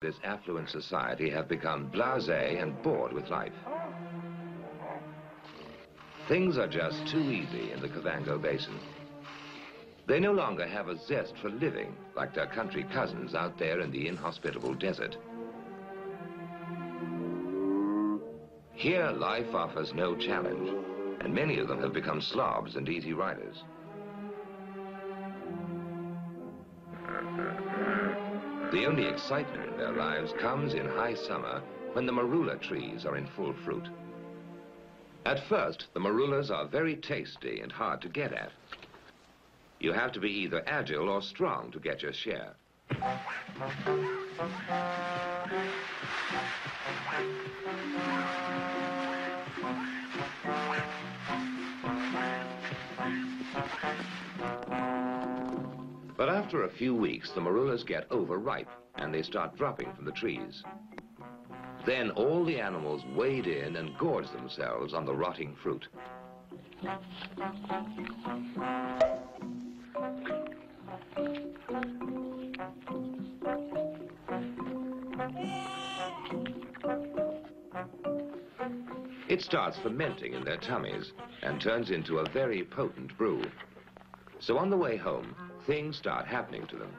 this affluent society have become blasé and bored with life. Things are just too easy in the Kavango Basin. They no longer have a zest for living like their country cousins out there in the inhospitable desert. Here, life offers no challenge, and many of them have become slobs and easy riders. The only excitement in their lives comes in high summer when the marula trees are in full fruit. At first, the marulas are very tasty and hard to get at. You have to be either agile or strong to get your share. After a few weeks, the marulas get overripe and they start dropping from the trees. Then all the animals wade in and gorge themselves on the rotting fruit. It starts fermenting in their tummies and turns into a very potent brew. So on the way home, things start happening to them.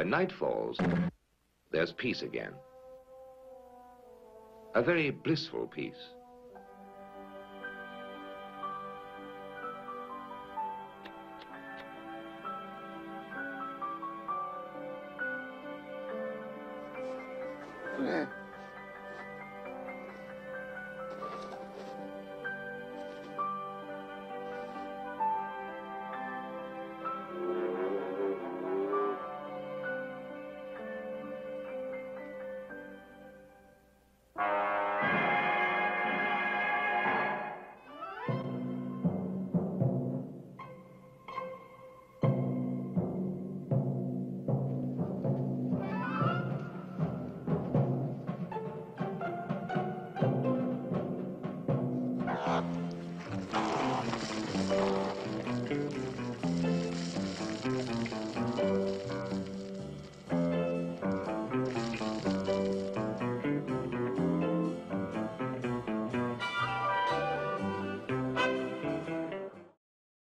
When night falls, there's peace again. A very blissful peace. Yeah.